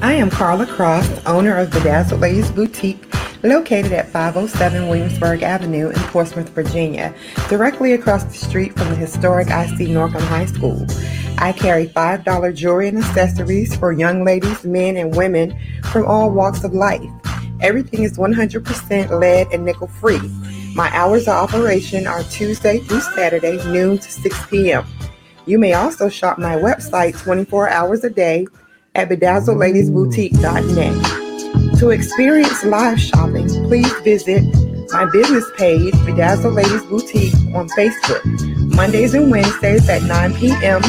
I am Carla Cross, owner of Bedazzled Ladies Boutique, located at 507 Williamsburg Avenue in Portsmouth, Virginia, directly across the street from the historic IC Norcom High School. I carry $5 jewelry and accessories for young ladies, men, and women from all walks of life. Everything is 100% lead and nickel free. My hours of operation are Tuesday through Saturday, noon to 6 p.m. You may also shop my website 24 hours a day at bedazzledladiesboutique.net. To experience live shopping, please visit my business page, Bedazzled Ladies Boutique, on Facebook, Mondays and Wednesdays at 9 p.m.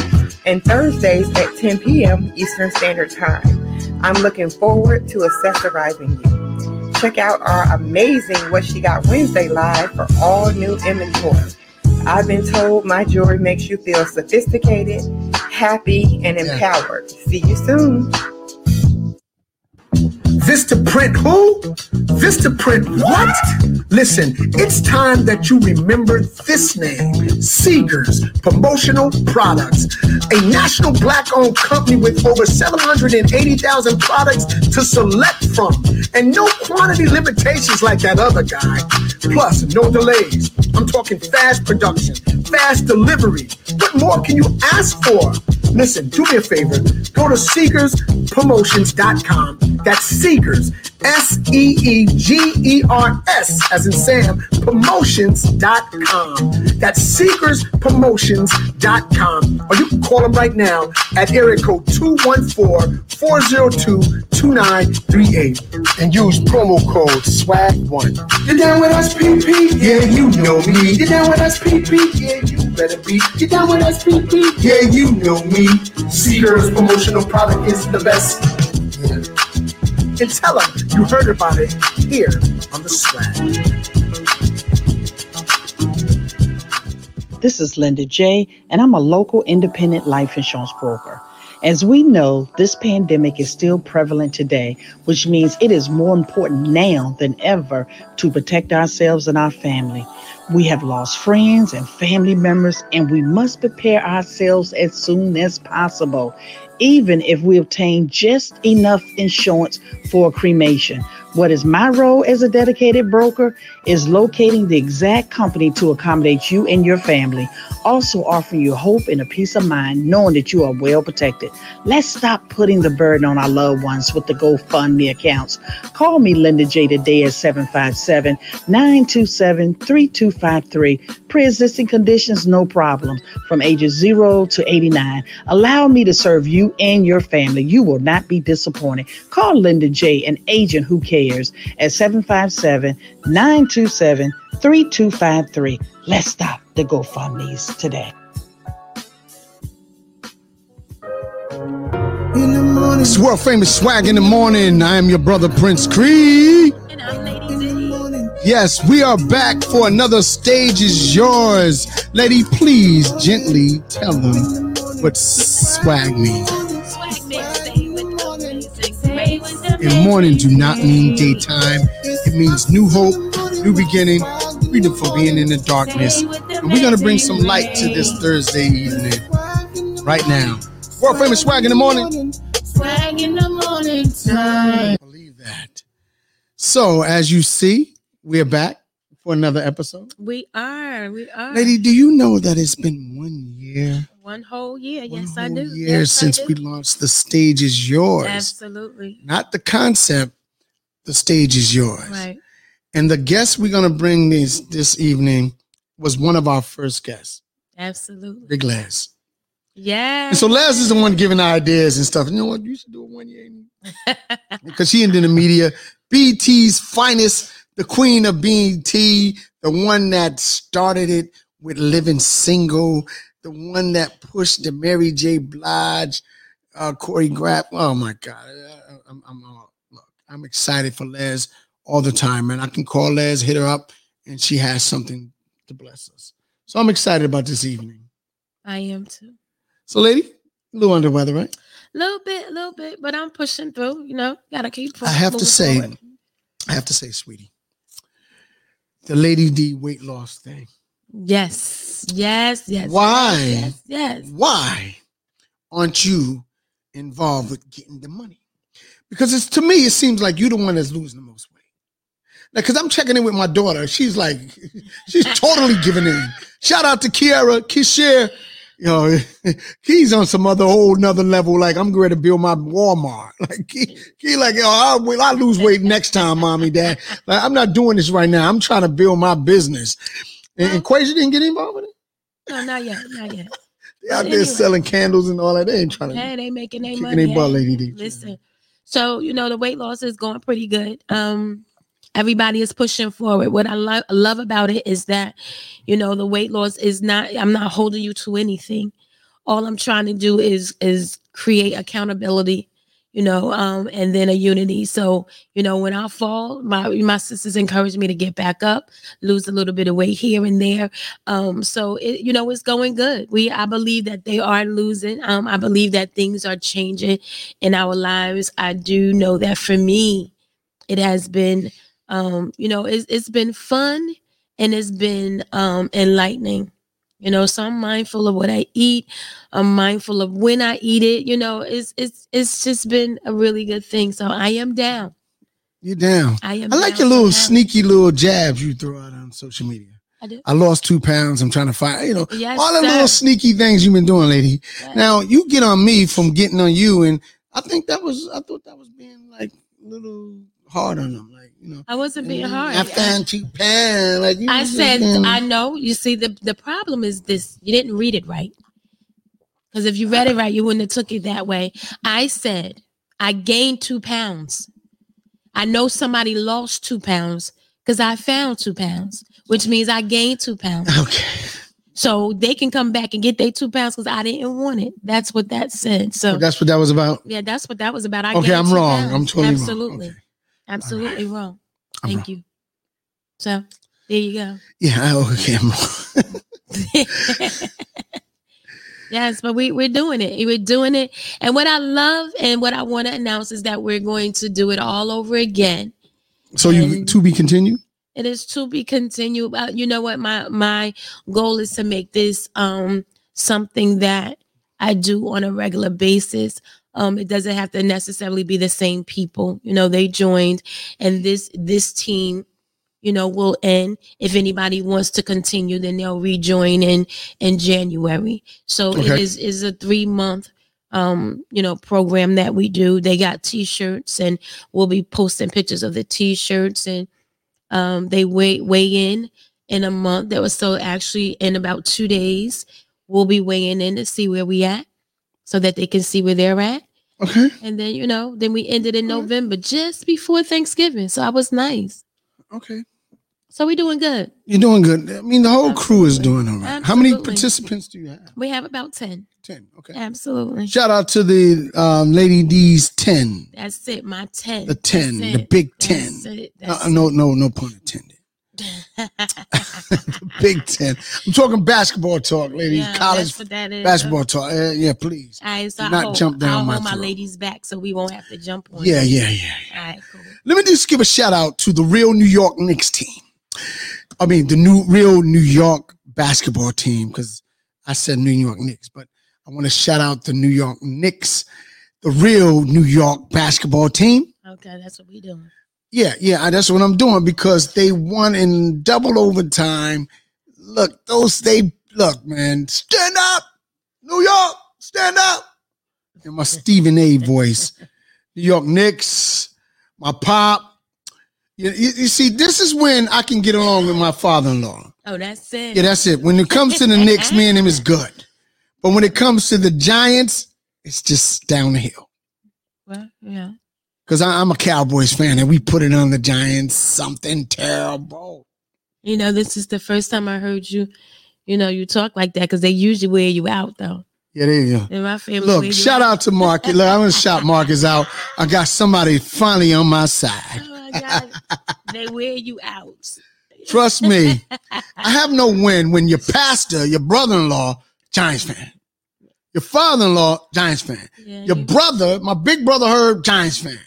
and Thursdays at 10 p.m. Eastern Standard Time. I'm looking forward to accessorizing you. Check out our amazing What She Got Wednesday live for all new inventory. I've been told my jewelry makes you feel sophisticated, happy, and empowered. See you soon. Vistaprint who? Vistaprint what? Listen, it's time that you remember this name Seegers Promotional Products, a national black owned company with over 780,000 products to select from, and no quantity limitations like that other guy. Plus, no delays. I'm talking fast production, fast delivery. What more can you ask for? Listen, do me a favor. Go to seegerspromotions.com. That's Seegers, S E E G E R S, as in Sam, promotions.com. That's SeegersPromotions.com. Or you can call them right now at area code 214 402 2938 and use promo code SWAG1. You're down with us, PP? Yeah, you know me. You're down with us, PP? Yeah, you better be. You're down with us, PP? Yeah, you know me. Seegers promotional product is the best. Yeah. And tell them you heard about it here on the swag. This is Linda J, and I'm a local independent life insurance broker. As we know, this pandemic is still prevalent today, which means it is more important now than ever to protect ourselves and our family. We have lost friends and family members, and we must prepare ourselves as soon as possible, even if we obtain just enough insurance for cremation. What is my role as a dedicated broker is locating the exact company to accommodate you and your family, also offering you hope and a peace of mind knowing that you are well protected. Let's stop putting the burden on our loved ones with the GoFundMe accounts. Call me Linda J today at 757 927 3253. Pre existing conditions, no problem. From ages 0 to 89. Allow me to serve you and your family. You will not be disappointed. Call Linda J, an agent who cares at 757 927 3253. Let's stop the GoFundMe's today. In the morning. It's world famous swag in the morning. I am your brother Prince Creed. And I'm Lady Yes, we are back for another stage is yours. Lady, please gently tell them what swag means. And morning do not mean daytime. It means new hope, new beginning, freedom from being in the darkness. And we're gonna bring some light to this Thursday evening. Right now. World famous swag in the morning. Swag in the morning time. Believe that. So as you see, we're back for another episode. We are. We are. Lady, do you know that it's been one year? One whole year. One yes, I do. Year Yes, since do. we launched the stage is yours. Absolutely. Not the concept, the stage is yours. Right. And the guest we're gonna bring this this evening was one of our first guests, Absolutely. Big Lez. Yeah. And so Lez is the one giving ideas and stuff. You know what? You should do it one year. Because she ain't in the media. BET's finest, the queen of BT, the one that started it with living single, the one that pushed the Mary J. Blige uh, choreograph. Oh my God. I- I- I'm, I'm, look, I'm excited for Lez all the time, man. I can call Lez, hit her up, and she has something to bless us. So I'm excited about this evening. I am too. So, lady, a little under weather, right? A little bit, a little bit, but I'm pushing through. You know, gotta keep. I have to say, forward. I have to say, sweetie, the Lady D weight loss thing. Yes, yes, yes. Why? Yes, yes. Why aren't you involved with getting the money? Because it's to me, it seems like you're the one that's losing the most weight. Now, because I'm checking in with my daughter, she's like, she's totally giving in. Shout out to Kiara, Kishare. You know, he's on some other whole nother level. Like I'm ready to build my Walmart. Like he, he like, yo, I'll, will I lose weight next time, mommy, dad. Like I'm not doing this right now. I'm trying to build my business. And, and Quasia didn't get involved with it. No, not yet, not yet. They out there selling candles and all that. They ain't trying to Hey, they making their money. their butt. Lady D. Listen, so you know the weight loss is going pretty good. Um, everybody is pushing forward. What I lo- love about it is that, you know, the weight loss is not. I'm not holding you to anything. All I'm trying to do is is create accountability, you know, um, and then a unity. So you know, when I fall, my my sisters encourage me to get back up, lose a little bit of weight here and there. Um, so it, you know, it's going good. We I believe that they are losing. Um, I believe that things are changing in our lives. I do know that for me, it has been, um, you know, it's, it's been fun and it's been um, enlightening. You know, so I'm mindful of what I eat. I'm mindful of when I eat it. You know, it's it's it's just been a really good thing. So I am down. you're down. I am. I like your little sneaky little jabs you throw out on social media. I do. I lost two pounds. I'm trying to find, you know, Yes, all the sir. little sneaky things you've been doing, lady. Yes. Now you get on me from getting on you, and I think that was, I thought that was being like a little hard on them, you know. I wasn't being hard. I found two pounds. Like I said, I know. You see, the the problem is this: you didn't read it right. Because if you read it right, you wouldn't have took it that way. I said I gained two pounds. I know somebody lost two pounds because I found two pounds, which means I gained two pounds. okay. So they can come back and get their two pounds because I didn't want it. That's what that said. So That's what that was about. yeah, that's what that was about. I Okay, I'm wrong. pounds. I'm totally absolutely, wrong. Okay. Absolutely wrong. I'm Thank you. So there you go. Yeah, I- okay, I'm wrong. yes, but we we're doing it. We're doing it. And what I love and what I want to announce is that we're going to do it all over again. so you to be continued. It is to be continued. Uh, you know what? My my goal is to make this um something that I do on a regular basis. Um, it doesn't have to necessarily be the same people. You know, they joined, and this this team, you know, will end. If anybody wants to continue, then they'll rejoin in in January. So it Okay. is is a three month um you know program that we do they got t-shirts and we'll be posting pictures of the t-shirts and um, they weigh weigh in in a month. That was so actually in about two days. We'll be weighing in to see where we at, so that they can see where they're at. Okay. And then you know, then we ended in. November, just before Thanksgiving. So I was nice. Okay. So we're doing good. You're doing good. I mean, the whole crew is doing all right. How many participants do you have? We have about ten. Ten. Okay. Absolutely. Shout out to the um, Lady D's ten, That's it. My ten. the ten, the. Big Ten. That's it. Uh, no, no, no pun intended. Big Ten. I'm talking basketball talk, ladies. Yeah, College that's what that is. basketball talk. Uh, yeah, please. All right, so Do I not hold, jump down I'll my hold my throat. ladies back so we won't have to jump on. Yeah, you. yeah, yeah. All right, cool. Let me just give a shout out to the real New York Knicks team. I mean, the new real New York basketball team, because I said New York Knicks, but I want to shout out the New York Knicks, the real New York basketball team. Okay, that's what we doing. Yeah, yeah, that's what I'm doing because they won in double overtime. Look, those they look, man, stand up, New York, stand up. In my Stephen A. voice, New York Knicks, my pop. You, you, you see, this is when I can get along with my father-in-law. Oh, that's it. Yeah, that's it. When it comes to the Knicks, me and him is good, but when it comes to the Giants, it's just downhill. Well, yeah. Because I'm a Cowboys fan and we put it on the Giants, something terrible. You know, this is the first time I heard you, you know, you talk like that because they usually wear you out though. Yeah, there you go. In my family, Look, shout out to Marcus. Look, I'm gonna shout Marcus out. I got somebody finally on my side. Oh my God, they wear you out. Trust me. I have no win when your pastor, your brother-in-law, Giants fan. Your father-in-law, Giants fan. Yeah, Your you- brother, my big brother Herb, Giants fan.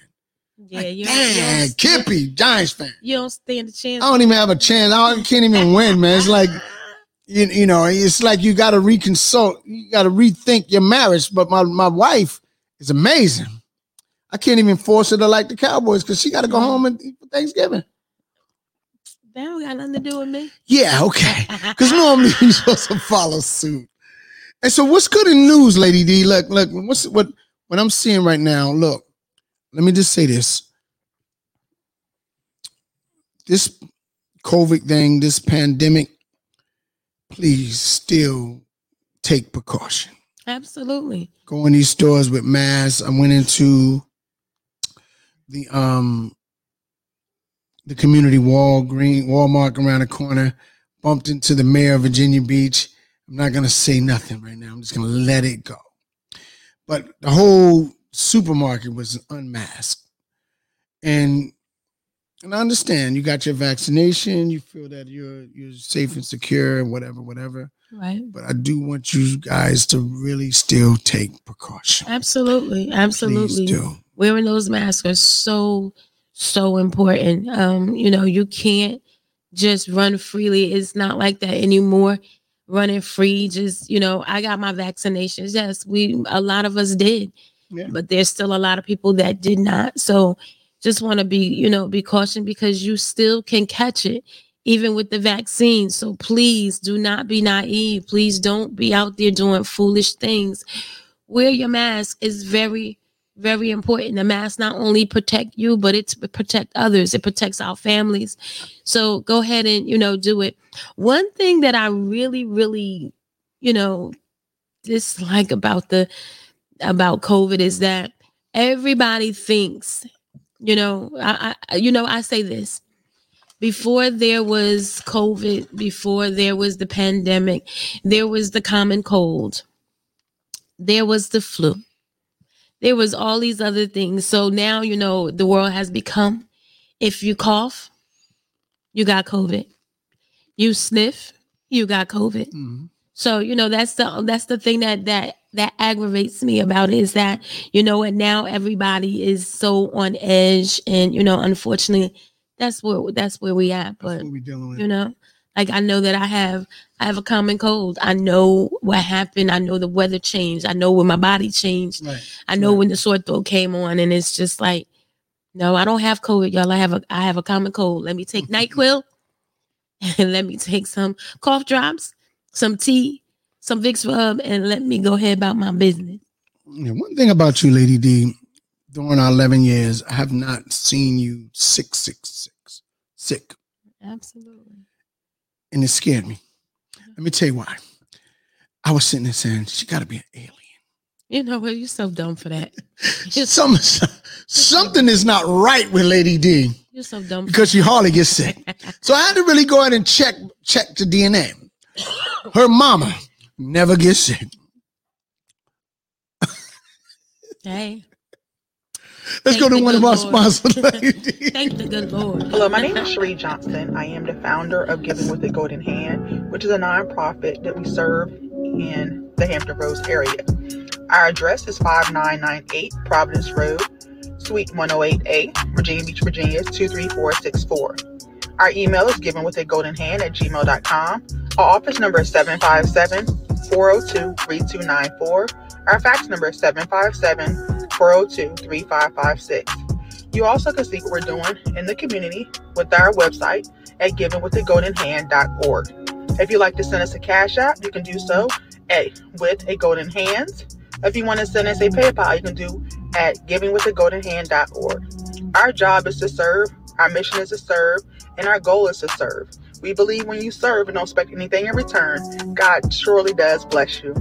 Yeah, you, don't, Kippy, Giants fan. you don't stand a chance. I don't even have a chance. I can't even win, man. It's like you, you know, it's like you got to reconsult, you got to rethink your marriage. But my my wife is amazing. I can't even force her to like the Cowboys because she got to go home and eat for Thanksgiving. that don't got nothing to do with me. Yeah, okay. Because normally you're supposed to follow suit. And so, what's good in news, Lady D? Look, look. What's what? What I'm seeing right now. Look, let me just say this. This COVID thing, this pandemic, please still take precaution. Absolutely. Go in these stores with masks. I went into the um the community Walgreen Walmart around the corner, bumped into the mayor of Virginia Beach. I'm not gonna say nothing right now. I'm just gonna let it go. But the whole supermarket was unmasked. And and I understand you got your vaccination, you feel that you're you're safe and secure and whatever, whatever. Right. But I do want you guys to really still take precaution. Absolutely. Absolutely. Please do. wearing those masks are so so important um you know you can't just run freely it's not like that anymore running free just you know i got my vaccinations yes we a lot of us did But there's still a lot of people that did not so just want to be you know be cautioned because you still can catch it even with the vaccine so please do not be naive please don't be out there doing foolish things wear your mask is very very important. The mask not only protect you, but it's protect others. It protects our families. So go ahead and you know do it. One thing that I really, really, you know, dislike about the about COVID is that everybody thinks, you know, I, I you know I say this. Before there was COVID, before there was the pandemic, there was the common cold, there was the flu. There was all these other things. So now you know the world has become if you cough you got covid. You sniff you got covid. Mhm. so you know that's the that's the thing that that that aggravates me about it is that you know what now everybody is so on edge and you know unfortunately that's where that's where we at but what we're dealing with. you know like i know that i have i have a common cold i know what happened i know the weather changed i know when my body changed Right. I know Right. when the sore throat came on, and it's just like, no, I don't have COVID, y'all. I have a I have a common cold. Let me take Nyquil, and let me take some cough drops, some tea, some Vicks rub, and let me go ahead about my business. Yeah, one thing about you, Lady D, during our 11 years, I have not seen you sick, sick, sick, sick. Absolutely. And it scared me. Let me tell you why. I was sitting there saying, she got to be an alien. You know what? You're so dumb for that. Some, something is not right with Lady D you're so dumb. Because she hardly gets sick. So I had to really go ahead and check check the DNA. Her mama never gets sick. hey, Let's Thank go to one of our Lord. sponsors, thank the good Lord. Hello, my name is Cherie Johnson. I am the founder of Giving with a Golden Hand, which is a nonprofit that we serve in the Hampton Roads area. Our address is 5998 Providence Road, Suite 108A, Virginia Beach, Virginia 23464. Our email is given with a golden hand at gmail.com. Our office number is 757 402 3294. Our fax number is 757 402 3556. You also can see what we're doing in the community with our website at givingwithagoldenhand.org. If you'd like to send us a cash app, you can do so at with a golden hands. If you want to send us a PayPal, you can do at givingwithagoldenhand.org. Our job is to serve, our mission is to serve, and our goal is to serve. We believe when you serve and don't expect anything in return, God surely does bless you.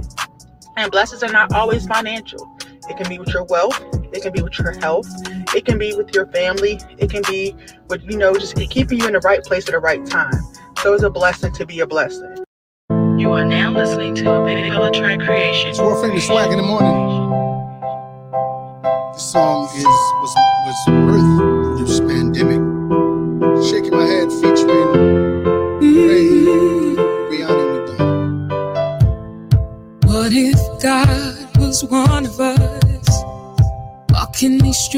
And blessings are not always financial. It can be with your wealth, it can be with your health, it can be with your family, it can be with, you know, just keeping you in the right place at the right time. So it's a blessing to be a blessing. You are now listening to a Baby Bella Track Creation. It's World Famous Swag in the morning. This song is was was birthed through this pandemic.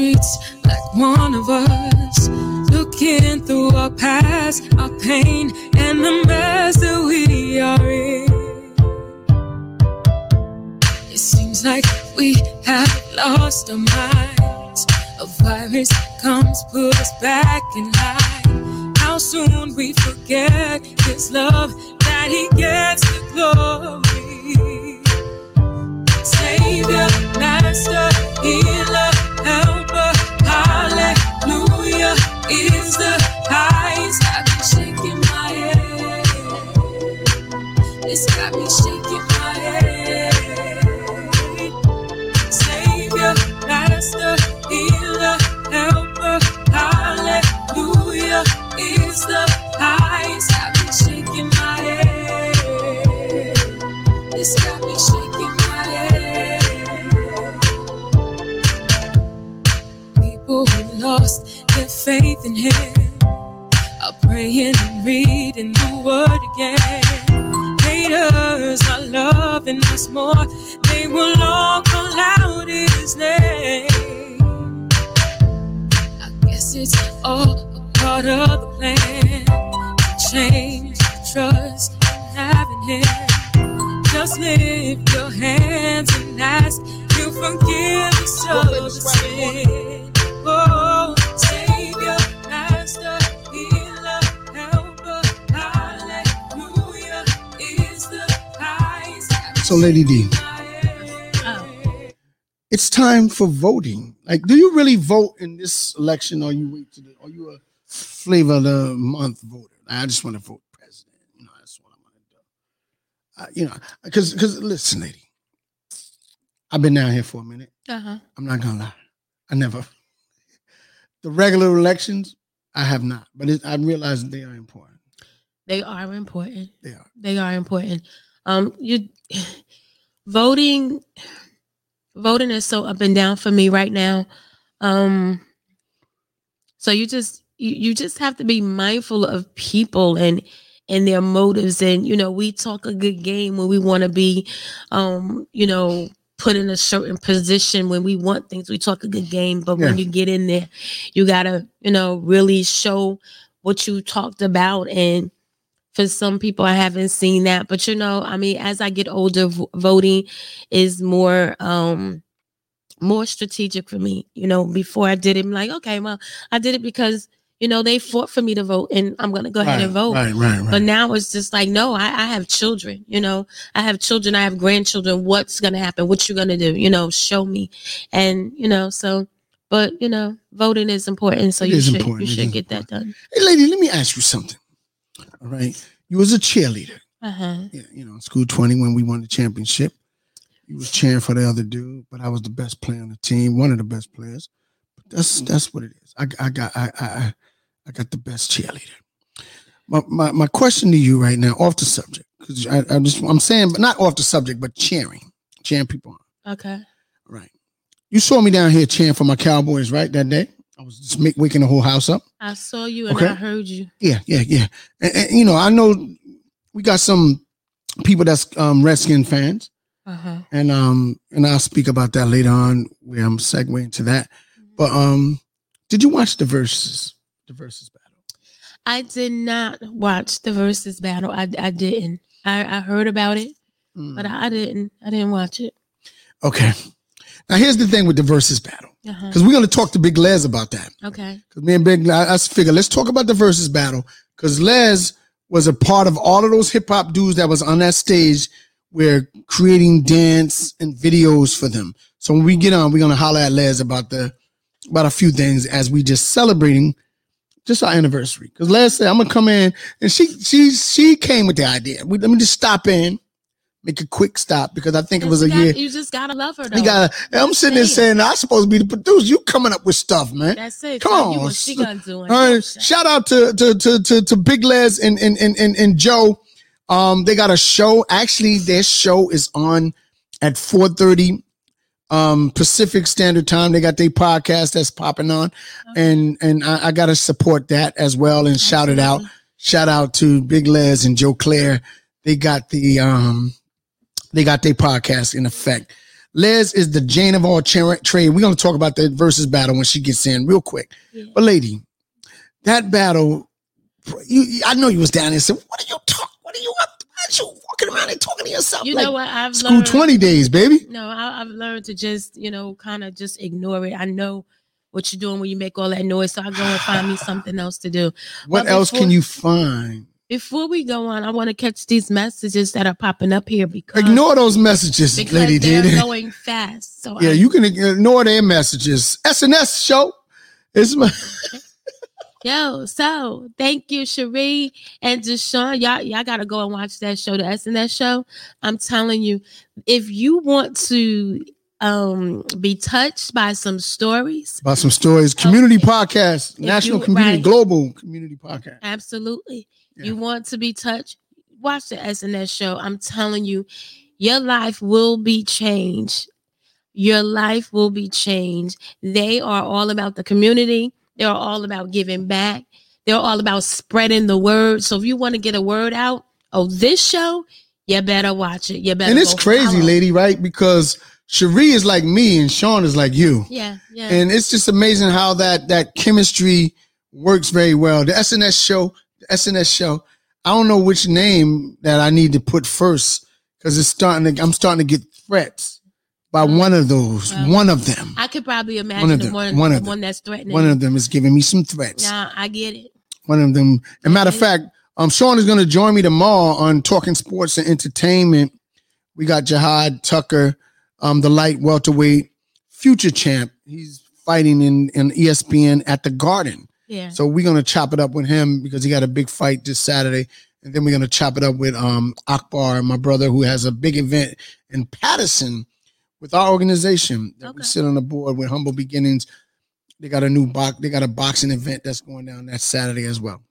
Streets Lady D, Oh. it's time for voting. Like, do you really vote in this election, or you wait to the, or you a flavor of the month voter? I just want to vote president. You know, that's what I'm gonna do. Uh, you know, because because listen, lady, I've been down here for a minute. Uh-huh. I'm not gonna lie, I never. The regular elections, I have not, but it, I realize they are important. They are important. They are. They are important. Um, you voting, voting is so up and down for me right now. Um, so you just you, you just have to be mindful of people and and their motives. And you know, we talk a good game when we want to be, um, you know, put in a certain position when we want things. We talk a good game, but when you get in there, you gotta, you know, really show what you talked about and for some people i haven't seen that but you know i mean as i get older v- voting is more um more strategic for me you know before i did it i'm like okay well i did it because you know they fought for me to vote and i'm gonna go ahead and vote. Right, right, right. but now it's just like no I, I have children you know? I have children i have grandchildren what's gonna happen? What you gonna do? You know show me. And you know so but you know voting is important so It you should important, you should get that done. Hey, lady, let me ask you something. All right, you was a cheerleader. uh-huh Yeah, you know, school twenty when we won the championship. You was cheering for the other dude, but I was the best player on the team, one of the best players. But that's that's what it is. I, I got I, I I got the best cheerleader. My, my my question to you right now, off the subject, because I, I just I'm saying, but not off the subject, but cheering, cheering people on. okay Right. You saw me down here cheering for my Cowboys, right? That day, I was just make, waking the whole house up. I saw you and Okay. I heard you. Yeah, yeah, yeah. And, and, you know, I know we got some people that's um Redskin fans, Uh-huh. and um, and I'll speak about that later on where I'm segueing to that. But um, did you watch the verses? The verses battle. I did not watch the versus battle. I I didn't. I, I heard about it, Mm. but I, I didn't. I didn't watch it. Okay. Now here's the thing with the verses battle, Uh-huh. because we're gonna talk to Big Lez about that. Okay. Because me and Big, I, I figure let's talk about the versus battle. Because Lez was a part of all of those hip hop dudes that was on that stage. We're creating dance and videos for them. So when we get on, we're gonna holler at Lez about the about a few things as we just celebrating just our anniversary. Because Lez said I'm gonna come in, and she she she came with the idea. We, let me just stop in, make a quick stop because I think it was a got- year. You just gotta love her though. You gotta, I'm sitting there saying I'm supposed to be the producer. You coming up with stuff, man. That's it. Come on. She gonna do? All right. Shout out to to to to, to Big Lez and and, and and and Joe. Um, they got a show. Actually, their show is on at 4:30 um Pacific Standard Time. They got their podcast that's popping on, and and I, I gotta support that as well and shout it out. Shout out to Big Lez and Joe Claire. They got the um They got their podcast in effect. Lez is the Jane of all tra- trade. We're gonna talk about the versus battle when she gets in real quick. Yeah. But lady, that battle, you, I know you was down there. Said, what are you talking? What are you up? to? Why you walking around and talking to yourself? You like know what? I've school learned. twenty days, baby. No, I, I've learned to just, you know, kind of just ignore it. I know what you're doing when you make all that noise, so I go and find me something else to do. What But else before- can you find? Before we go on, I want to catch these messages that are popping up here because Ignore those messages, because lady. they're Did going fast. So yeah, I- you can ignore their messages. SNS show. It's my Yo, so thank you, Cherie and Deshaun. Y'all, y'all gotta go and watch that show, the SNS show. I'm telling you, if you want to um be touched by some stories, By some stories. Community Okay. podcast, If national you- community, right. global community podcast. absolutely. Yeah. You want to be touched, watch the SNS show. I'm telling you, your life will be changed. Your life will be changed. They are all about the community. They're all about giving back. They're all about spreading the word. So if you want to get a word out of this show, you better watch it. You better. And it's crazy, follow. lady, right? Because Cherie is like me and Sean is like you. Yeah, yeah. And it's just amazing how that that chemistry works very well. The SNS show, the SNS show. I don't know which name that I need to put first because it's starting to. I'm starting to get threats by one of those. Well, one of them. I could probably imagine One of the them, one, one the of them. one that's threatening. One of them is giving me some threats. Nah, I get it. One of them. And matter of fact, um, Sean is going to join me tomorrow on talking sports and entertainment. We got Jihad Tucker, um, the light welterweight future champ. He's fighting in in ESPN at the Garden. Yeah. So we're gonna chop it up with him because he got a big fight this Saturday, and then we're gonna chop it up with um Akbar, my brother, who has a big event in Paterson with our organization that we Okay. sit on the board with Humble Beginnings. They got a new box. They got a boxing event that's going down that Saturday as well.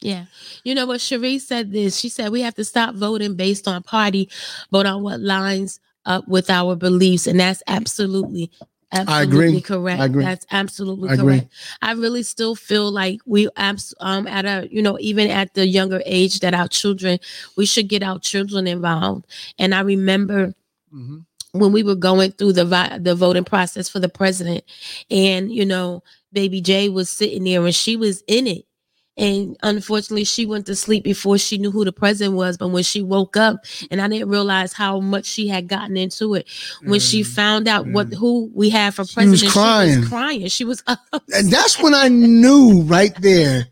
Yeah. You know what? Cherie said this. She said we have to stop voting based on party, vote on what lines up with our beliefs. And that's absolutely, absolutely agree. correct. I agree. That's absolutely I agree. correct. I really still feel like we abs- um at a, you know, even at the younger age that our children, we should get our children involved. And I remember Mhm. when we were going through the vi- the voting process for the president and you know baby Jay was sitting there and she was in it and unfortunately she went to sleep before she knew who the president was but when she woke up and I didn't realize how much she had gotten into it when she Mm, found out what mm. who we had for She was president she was crying she was And that's when I knew right there,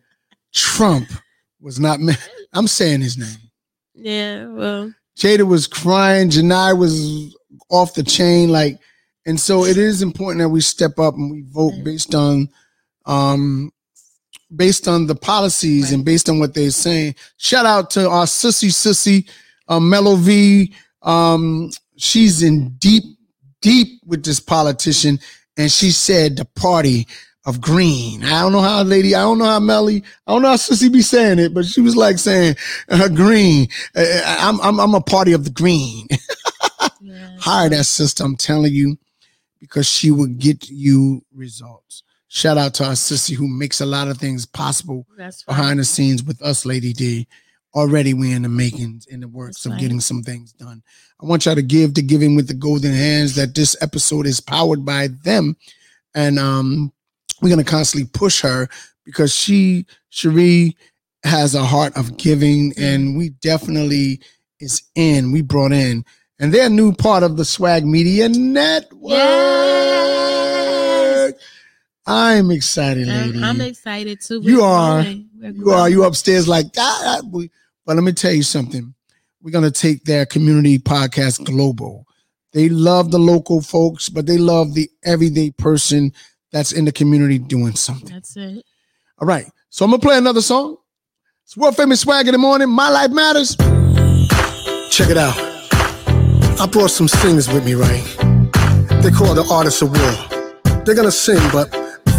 Trump was not. ma- I'm saying his name. yeah well Jada was crying. Janai was off the chain. Like, and so it is important that we step up and we vote based on, um, based on the policies and based on what they're saying. Shout out to our sissy sissy, uh, Mellow V. Um, she's in deep, deep with this politician, and she said the party of green. I don't know how lady, I don't know how Melly, I don't know how Sissy be saying it, but she was like saying uh, green. Uh, I'm, I'm, I'm a party of the green. yeah. Hire that sister, I'm telling you, because she will get you results. Shout out to our sissy who makes a lot of things possible right behind the scenes with us, Lady D. Already we in the makings, in the works That's of right. getting some things done. I want y'all to give to Giving with the Golden Hands that this episode is powered by them. And um, we're gonna constantly push her because she, Cherie, has a heart of giving, and we definitely is in. We brought in, and they're a new part of the Swag Media Network. I'm excited, lady. I'm, I'm excited too You We're are. growing. We're You are you upstairs like ah, ah, that. But let me tell you something. We're gonna take their community podcast global. They love the local folks, but they love the everyday person that's in the community doing something. that's it All right. So I'm gonna play another song. It's world famous swag in the morning. My life matters. Check it out. I brought some singers with me, right? They call the artists of war. They're gonna sing, but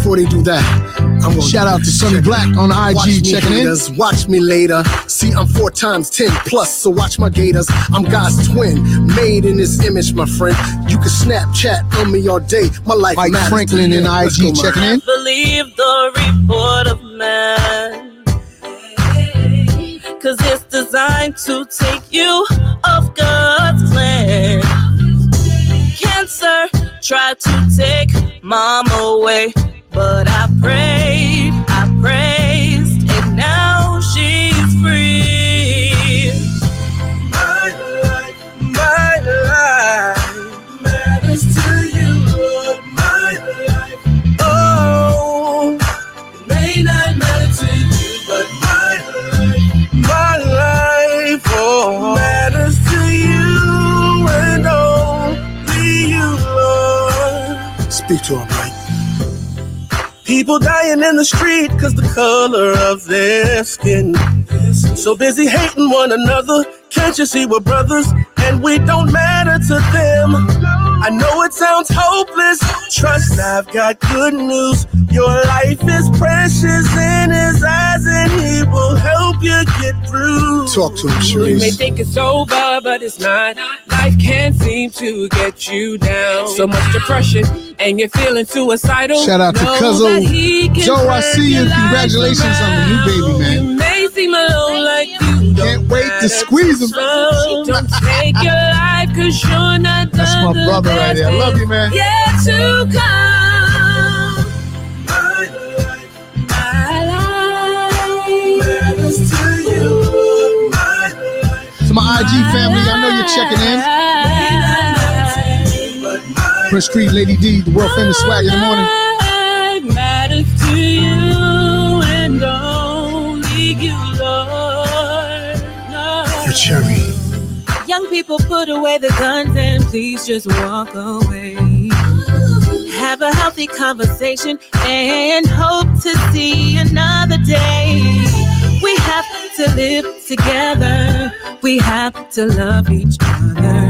before they do that, I'm gonna shout out to Sonny Black on Watch IG me checking in. haters, Watch me later. See, I'm four times ten plus, so watch my gators. I'm God's twin, made in His image, my friend. You can Snapchat on me all day. My life Mike matters Franklin to in you. Let's IG go, checking in. believe the report of man. Cause it's designed to take you off God's plan. father tried to take mom away. But I prayed, I praised, and now she's free. My life, my life matters to you, Lord. My life, oh, it may not matter to you, but my life, my life, oh, matters to you and only you, Lord. Speak to him. People dying in the street cause the color of their skin. So busy hating one another. Can't you see we're brothers and we don't matter to them? I know it sounds hopeless. Trust I've got good news. Your life is precious in his eyes and he will help you get through. Talk to him, You may think it's over, but it's not. Life can't seem to get you down. So much depression, and you're feeling suicidal. Shout out to Know Cuzzo. that he can Joe, I see you. your life Congratulations on the new baby, man. You may seem alone like you Can't wait to squeeze him. don't take your life cause you're not That's my brother right there. I love you, man. Yet to come. My IG family, I know you're checking in. Prince Creed, Lady D, the world famous swag in the morning. Matters to you and only you, Lord. Your cherry. Young people put away the guns and please just walk away. Have a healthy conversation and hope to see another day. We have to live together. We have to love each other.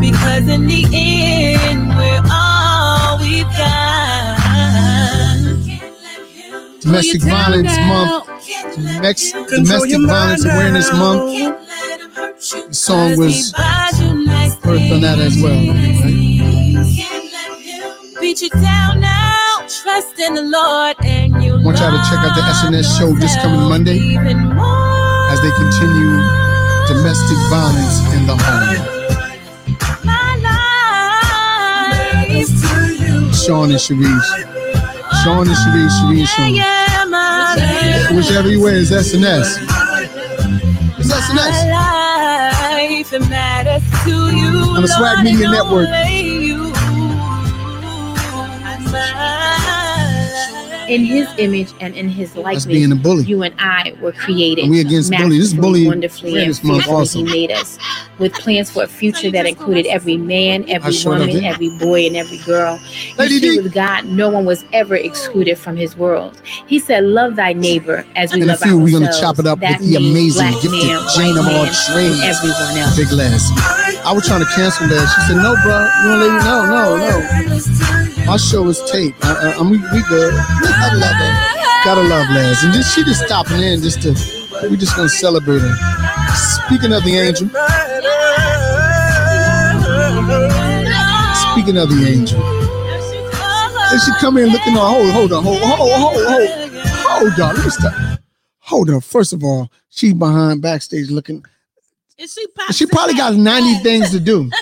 Because in the end, we're all we've got. Domestic Violence Month. Next Domestic Violence Awareness Month. The song was birthed on that as well. Beat you down now. Trust in the Lord and you. Want y'all to check out the SNS show this coming Monday. As they continue domestic violence in the home. My life. Sean and Sharice. Sean and Sharice, Sharice and Sean. Yeah. Whichever you wear is SNS. It's SNS. My life it matters to you. On the Swag Media Network. In his image and in his likeness, being a bully. you and I were created. And we against bully. This bully wonderfully, and awareness month fearfully also. He made us with plans for a future that included every man, every sure woman, every boy, and every girl. You see, with God, no one was ever excluded from His world. He said, "Love thy neighbor as we In love few, we're ourselves." gonna chop it up That with the amazing, gifted man, Jane of all trades. everyone else. Big Lez. I was trying to cancel that. She said, "No, bro, you want to leave? No, no, no. My show is taped. I, I, I'm we, we good. I love it. Gotta love Lez, and just she just stopping in just to. We just gonna celebrate her. Speaking of the angel, speaking of the angel, and she come in looking on. Hold, hold on, hold, hold, hold, hold, hold on. Let me stop. Hold on. First of all, she behind backstage looking. Is she She probably got 90 things to do.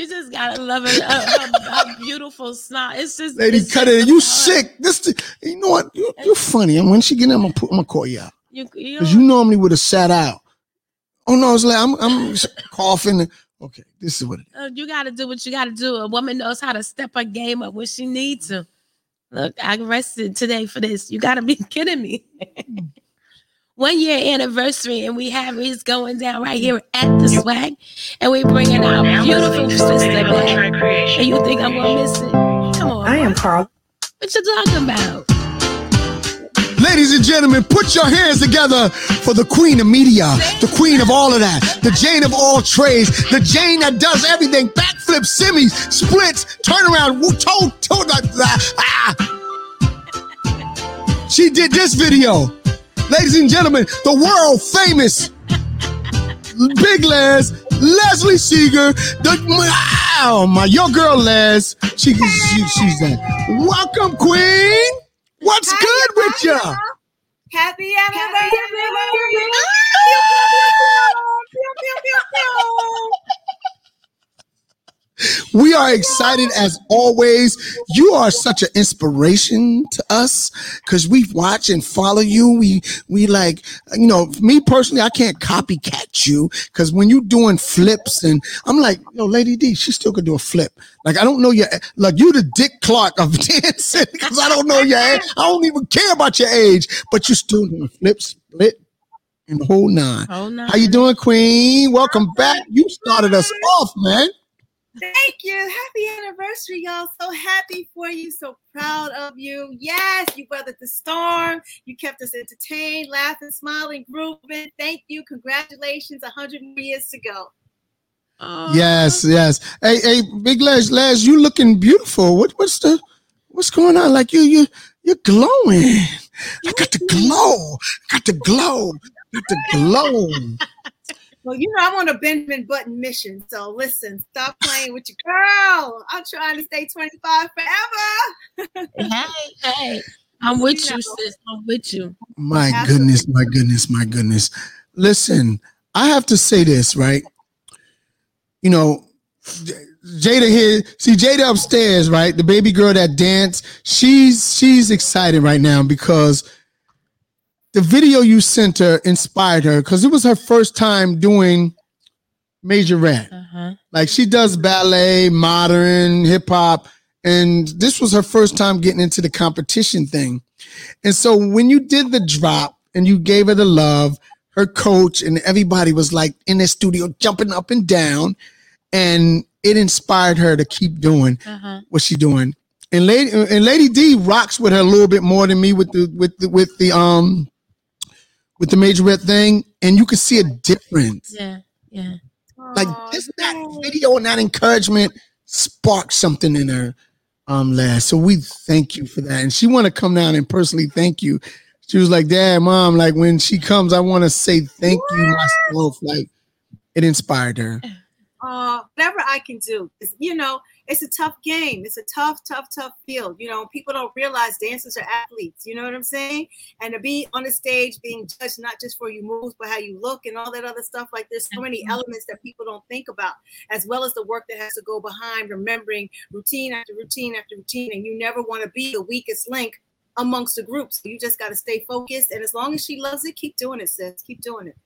You just gotta love it. Her, her beautiful snot. It's just Lady, it's cut just it. You sick. This, you know what? You, you're funny. And when she get in, I'm gonna, put, I'm gonna call you out. You, you Because you normally would have sat out. Oh, no, it's like I'm, I'm coughing. Okay, this is what it is. Uh, you got to do what you got to do. A woman knows how to step her game up when she needs to. Look, I rested today for this. You got to be kidding me. One year anniversary, and we have it's going down right here at the swag, and we bringing our beautiful sister back. And you think I'm gonna miss it? Come on, I am Carl. what you talking about? Ladies and gentlemen, put your hands together for the queen of media, the queen of all of that, the Jane of all trades, the Jane that does everything backflips, semis, splits, turnaround, woo- toe, toe, ah. She did this video. Ladies and gentlemen, the world famous Big Lez, Leslie Segar, the ah, oh my your girl Lez. She, she she's that. Welcome, Queen. What's good with ya? Happy anniversary! We are excited as always. You are such an inspiration to us because we watch and follow you. We we like you know me personally. I can't copycat you because when you doing flips and I'm like, yo, Lady D, she still could do a flip. Like I don't know your like you the Dick Clark of dancing because I don't know your age. I don't even care about your age, but you still doing flip split and whole nine. Whole nine. How you doing, Queen? Welcome back. You started us off, man. Thank you. Happy anniversary, y'all. So happy for you. So proud of you. Yes, you weathered the storm. You kept us entertained, laughing, smiling, grooving. Thank you. Congratulations. 100 more years to go. Yes, yes. Hey, hey, Big Lez, Lez, you looking beautiful. What, what's the, what's going on? Like you, you, you're glowing. I got the glow. I Got the glow. Got the glow. Well, you know, I'm on a Benjamin Button mission. So listen, stop playing with your girl. I'm trying to stay 25 forever. hey, hey. I'm with you, sis. I'm with you. My goodness, my goodness, my goodness. Listen, I have to say this, right? You know, Jada here, see Jada upstairs, right? The baby girl that danced, she's she's excited right now because the video you sent her inspired her because it was her first time doing majorette. Uh-huh. Like she does ballet, modern, hip hop, and this was her first time getting into the competition thing. And so when you did the drop and you gave her the love, her coach and everybody was like in the studio jumping up and down, and it inspired her to keep doing Uh-huh. what she doing. And lady and Lady D rocks with her a little bit more than me with the with the with the um with the majorette thing, and you can see a difference. Yeah, yeah. Like just that video and that encouragement sparked something in her um last. So we thank you for that. And she want to come down and personally thank you. She was like, Dad, mom, like when she comes, I want to say thank you myself. Like it inspired her. uh, whatever I can do, you know, it's a tough game. It's a tough, tough, tough field. You know, people don't realize dancers are athletes. You know what I'm saying? And to be on the stage being judged not just for your moves, but how you look and all that other stuff. Like there's so many elements that people don't think about, as well as the work that has to go behind remembering routine after routine after routine. And you never want to be the weakest link amongst the groups. So you just got to stay focused. And as long as she loves it, keep doing it, sis. Keep doing it.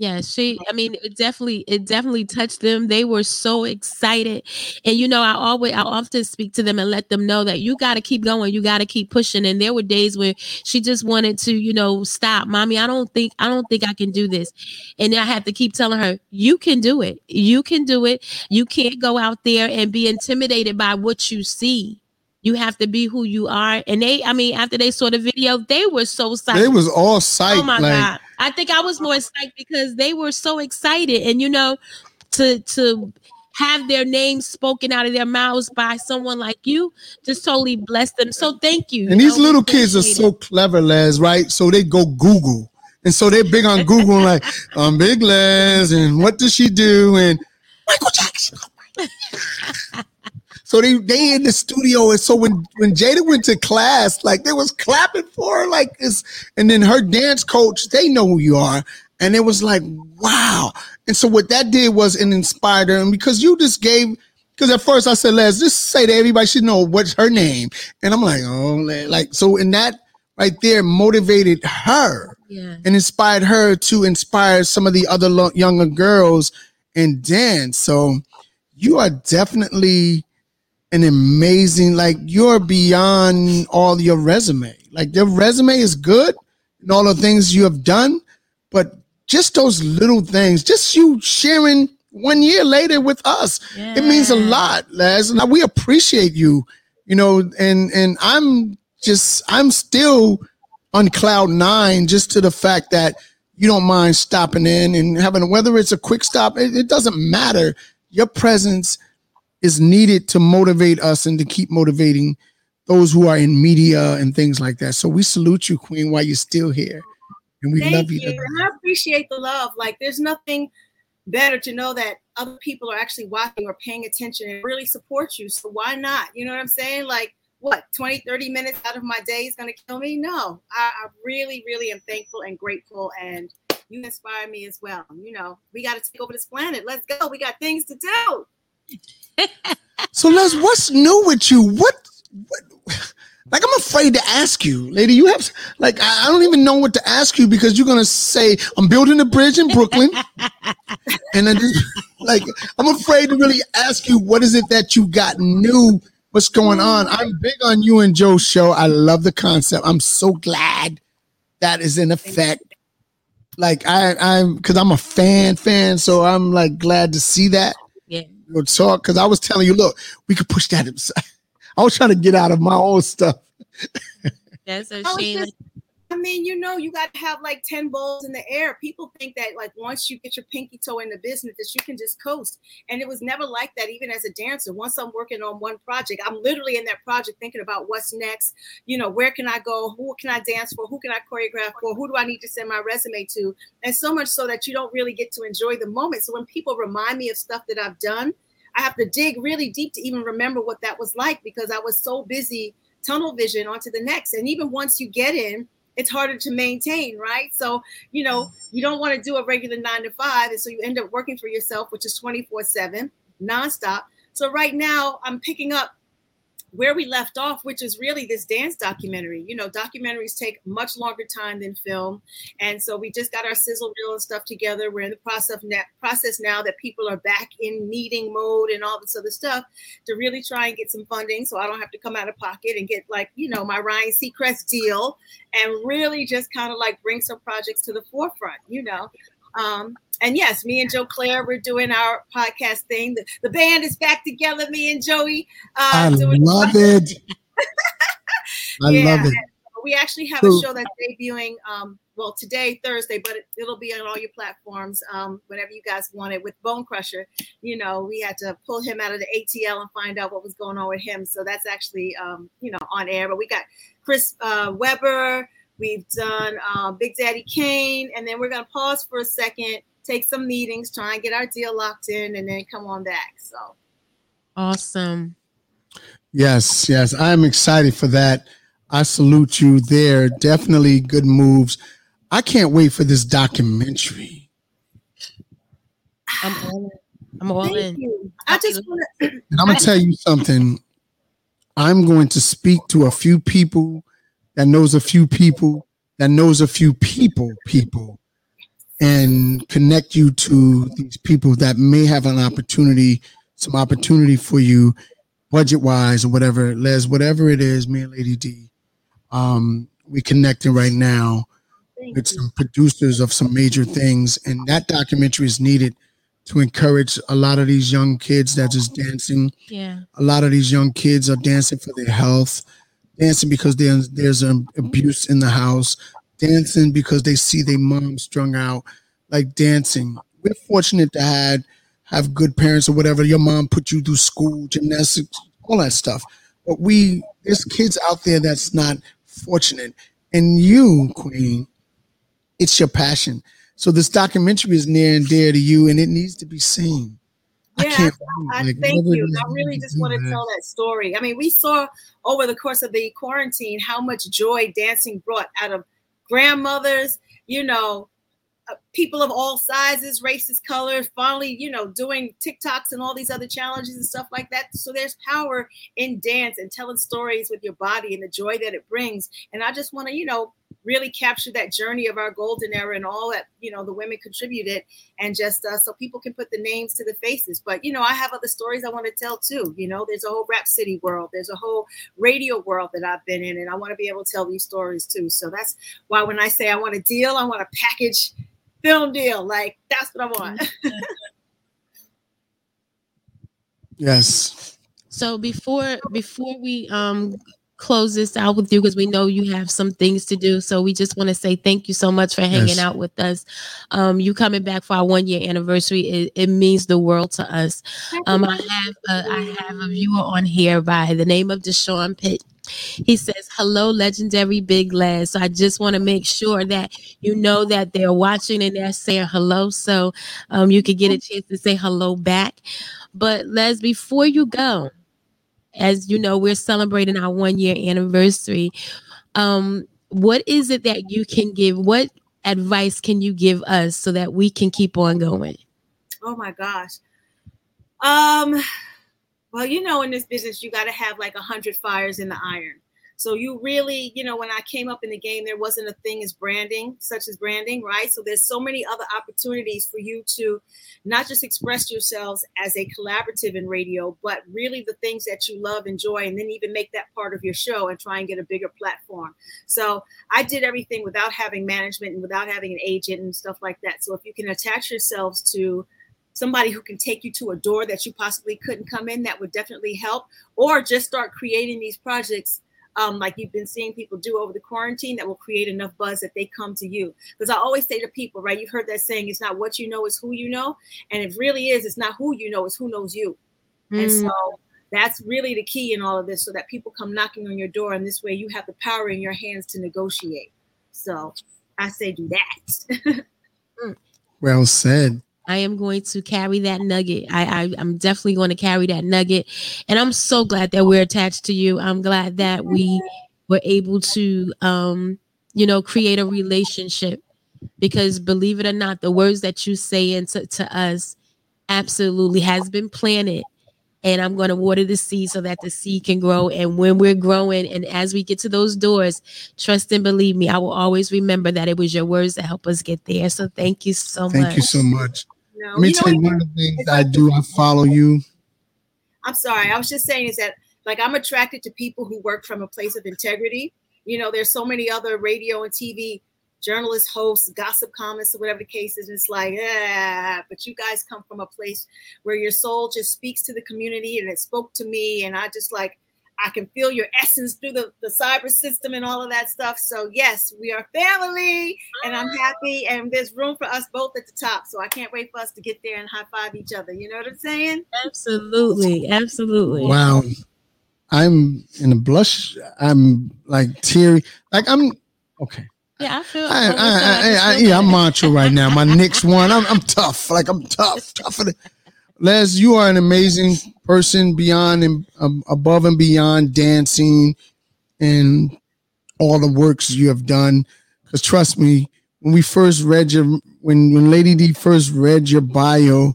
Yeah, she I mean it definitely it definitely touched them. They were so excited. And you know, I always I often speak to them and let them know that you got to keep going, you got to keep pushing. And there were days where she just wanted to, you know, stop. Mommy, I don't think I don't think I can do this. And I have to keep telling her, you can do it. You can do it. You can't go out there and be intimidated by what you see. You have to be who you are. And they, I mean, after they saw the video, they were so psyched. They was all oh psyched. Oh my like, god! I think I was more psyched because they were so excited, and you know, to to have their names spoken out of their mouths by someone like you just totally blessed them. So thank you. And you these know, little kids are so clever, Lez, right? So they go Google. And so they're big on Google, like, um, Big Lez, and what does she do? And Michael Jackson. So they they in the studio, and so when when Jada went to class, like they was clapping for her, like this, and then her dance coach, they know who you are, and it was like wow. And so what that did was it inspired her, and because you just gave, because at first I said, let's just say that everybody should know what's her name, and I'm like, oh, like so, and that right there motivated her Yeah. and inspired her to inspire some of the other lo- younger girls in dance. So you are definitely an amazing, like you're beyond all your resume. Like your resume is good and all the things you have done, but just those little things, just you sharing one year later with us, it means a lot, Lez. And we appreciate you, you know, and and I'm just I'm still on cloud nine just to the fact that you don't mind stopping in and having whether it's a quick stop, it, it doesn't matter. Your presence is needed to motivate us and to keep motivating those who are in media and things like that. So we salute you, Queen, while you're still here. And we Thank love you. you. And I appreciate the love. Like, there's nothing better to know that other people are actually watching or paying attention and really support you. So why not? You know what I'm saying? Like, what, 20, 30 minutes out of my day is going to kill me? No, I, I really, really am thankful and grateful. And you inspire me as well. You know, we got to take over this planet. Let's go. We got things to do. So Lez, what's new with you? What, what like I'm afraid to ask you, lady. You have like I, don't even know what to ask you because you're gonna say I'm building a bridge in Brooklyn, and I then like I'm afraid to really ask you what is it that you got new. What's going on? I'm big on you and Joe's show. I love the concept. I'm so glad that is in effect. Like I, I'm because I'm a fan, fan. So I'm like glad to see that. Yeah. Talk because I was telling you, look, we could push that aside. I was trying to get out of my own stuff. That's a I was shame. just- I mean, you know, you got to have like 10 balls in the air. People think that, like, once you get your pinky toe in the business, that you can just coast. And it was never like that, even as a dancer. Once I'm working on one project, I'm literally in that project thinking about what's next. You know, where can I go? Who can I dance for? Who can I choreograph for? Who do I need to send my resume to? And so much so that you don't really get to enjoy the moment. So when people remind me of stuff that I've done, I have to dig really deep to even remember what that was like because I was so busy tunnel vision onto the next. And even once you get in, it's harder to maintain, right? So, you know, mm. you don't want to do a regular nine to five. And so you end up working for yourself, which is 24 7, nonstop. So right now I'm picking up where we left off, which is really this dance documentary. You know, documentaries take much longer time than film, and so we just got our sizzle reel and stuff together. We're in the process na- process now that people are back in meeting mode and all this other stuff to really try and get some funding, so I don't have to come out of pocket and get like you know my Ryan Seacrest deal, and really just kind of like bring some projects to the forefront. You know. Um, and yes, me and Joe Clair, we're doing our podcast thing. The, the band is back together. Me and Joey. Uh, I love it. I Yeah, love it. we actually have So- a show that's debuting um well today thursday but it, it'll be on all your platforms um whenever you guys want it with bone crusher you know we had to pull him out of the atl and find out what was going on with him so that's actually um you know on air but we got chris uh, weber we've done uh, big daddy kane and then we're going to pause for a second take some meetings try and get our deal locked in and then come on back so Awesome. Yes, yes. I'm excited for that. I salute you there. Definitely good moves. I can't wait for this documentary. I'm all in. I'm all in. you. i just want to And I'm gonna tell you something. I'm going to speak to a few people that knows a few people that knows a few people people and connect you to these people that may have an opportunity, some opportunity for you budget wise or whatever. Lez, whatever it is, me and Lady D, um, we connecting right now with some producers of some major things. And that documentary is needed to encourage a lot of these young kids that just dancing Yeah. a lot of these young kids are dancing for their health, dancing because there's there's an abuse in the house, dancing because they see their mom strung out, like dancing. We're fortunate to have have good parents or whatever. Your mom put you through school, gymnastics, all that stuff. But we there's kids out there that's not fortunate. And you, Queen, it's your passion. So this documentary is near and dear to you, and it needs to be seen. I Yeah, can't. I, like, thank you. I really just want to tell that story. I mean, we saw over the course of the quarantine how much joy dancing brought out of grandmothers, you know, uh, people of all sizes, races, colors, finally, you know, doing TikToks and all these other challenges and stuff like that. So there's power in dance and telling stories with your body and the joy that it brings. And I just want to, you know, really capture that journey of our golden era and all that, you know, the women contributed and just uh, so people can put the names to the faces. But, you know, I have other stories I want to tell too. You know, there's a whole rap city world, there's a whole radio world that I've been in, and I want to be able to tell these stories too. So that's why when I say I want a deal, I want a package film deal. Like, that's what I want. Yes. So before before we um close this out with you because we know you have some things to do. So we just want to say thank you so much for hanging Yes. out with us. Um, you coming back for our one year anniversary, it, it means the world to us. Um, I have a, I have a viewer on here by the name of Deshaun Pitt. He says, Hello, legendary big lads. So I just want to make sure that you know that they're watching and they're saying hello. So um, you could get a chance to say hello back. But Lez, before you go, as you know, we're celebrating our one year anniversary. Um, what is it that you can give? What advice can you give us so that we can keep on going? oh my gosh. Um, well, you know, in this business, you got to have like a hundred fires in the iron. So you really, you know, when I came up in the game, there wasn't a thing as branding, such as branding, right? So there's so many other opportunities for you to not just express yourselves as a collaborative in radio, but really the things that you love, enjoy, and then even make that part of your show and try and get a bigger platform. So I did everything without having management and without having an agent and stuff like that. So if you can attach yourselves to somebody who can take you to a door that you possibly couldn't come in, that would definitely help. Or just start creating these projects um, like you've been seeing people do over the quarantine that will create enough buzz that they come to you. Because I always say to people, right, you've heard that saying, it's not what you know, it's who you know. And it really is, it's not who you know, it's who knows you. Mm. And so that's really the key in all of this so that people come knocking on your door. And this way you have the power in your hands to negotiate. So I say do that. well said. I am going to carry that nugget. I, I am definitely going to carry that nugget, and I'm so glad that we're attached to you. I'm glad that we were able to, um, you know, create a relationship because believe it or not, the words that you say into to us absolutely has been planted. And I'm going to water the seed so that the seed can grow. And when we're growing, and as we get to those doors, trust and believe me, I will always remember that it was your words that helped us get there. So thank you so thank much. Thank you so much. Let me tell you one of the things I do. I follow you. I'm sorry. I was just saying is that like I'm attracted to people who work from a place of integrity. You know, there's so many other radio and TV journalists, hosts, gossip comments, or whatever the case is. It's like, yeah, but you guys come from a place where your soul just speaks to the community and it spoke to me. And I just like, I can feel your essence through the, the cyber system and all of that stuff. So yes, we are family and I'm ah. happy and there's room for us both at the top. So I can't wait for us to get there and high five each other. You know what I'm saying? Absolutely. Absolutely. Wow. I'm in a blush. I'm like teary. Like I'm okay. Yeah, I feel. I, I, I, yeah, I'm macho right now. My Knicks won. I'm, I'm tough. Like I'm tough, tougher than Lez, you are an amazing person beyond and um, above and beyond dancing and all the works you have done. Because trust me, when we first read your, when when Lady D first read your bio,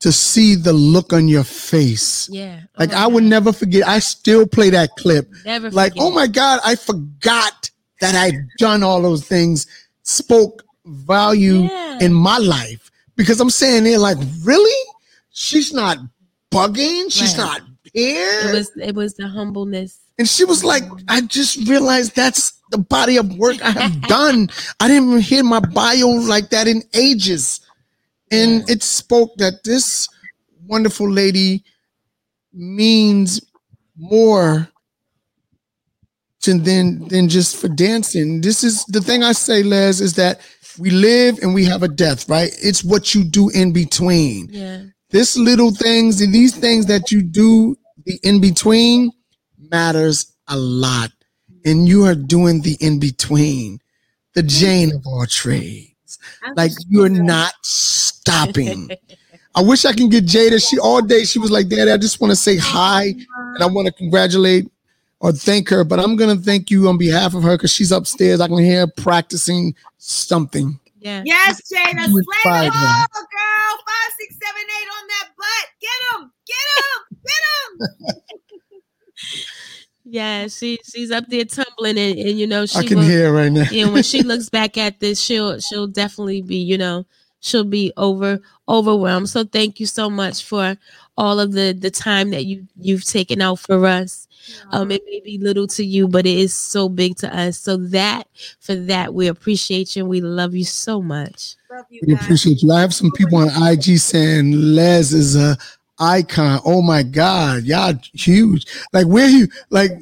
to see the look on your face, yeah, like oh I would never forget. I still play that clip. Never like, oh my God, I forgot that I'd done all those things. Spoke value yeah. in my life because I'm saying they're like, really? She's not bugging. She's right. not here. It was it was the humbleness. And she was like, I just realized that's the body of work I have done. I didn't even hear my bio like that in ages. And it spoke that this wonderful lady means more to than than just for dancing. This is the thing I say, Lez, is that we live and we have a death, right? It's what you do in between. Yeah this little things and these things that you do the in between matters a lot. And you are doing the in between, the Jane of all trades. Like you're not stopping. I wish I can get Jada. She all day she was like, Daddy, I just want to say hi and I want to congratulate or thank her, but I'm gonna thank you on behalf of her because she's upstairs. I can hear her practicing something. Yeah. Yes, Jada. Slay the hole, girl. Five, six, seven, eight on that butt. Get him. Get him. Get him. yeah, she she's up there tumbling and, and you know she I can will, hear right now. and when she looks back at this, she'll she'll definitely be, you know, she'll be over overwhelmed. So thank you so much for all of the the time that you you've taken out for us. Um, it may be little to you, but it is so big to us. So that for that, we appreciate you and we love you so much. You we appreciate you. I have some people on IG saying Lez is a icon. Oh my God, y'all huge. Like where you like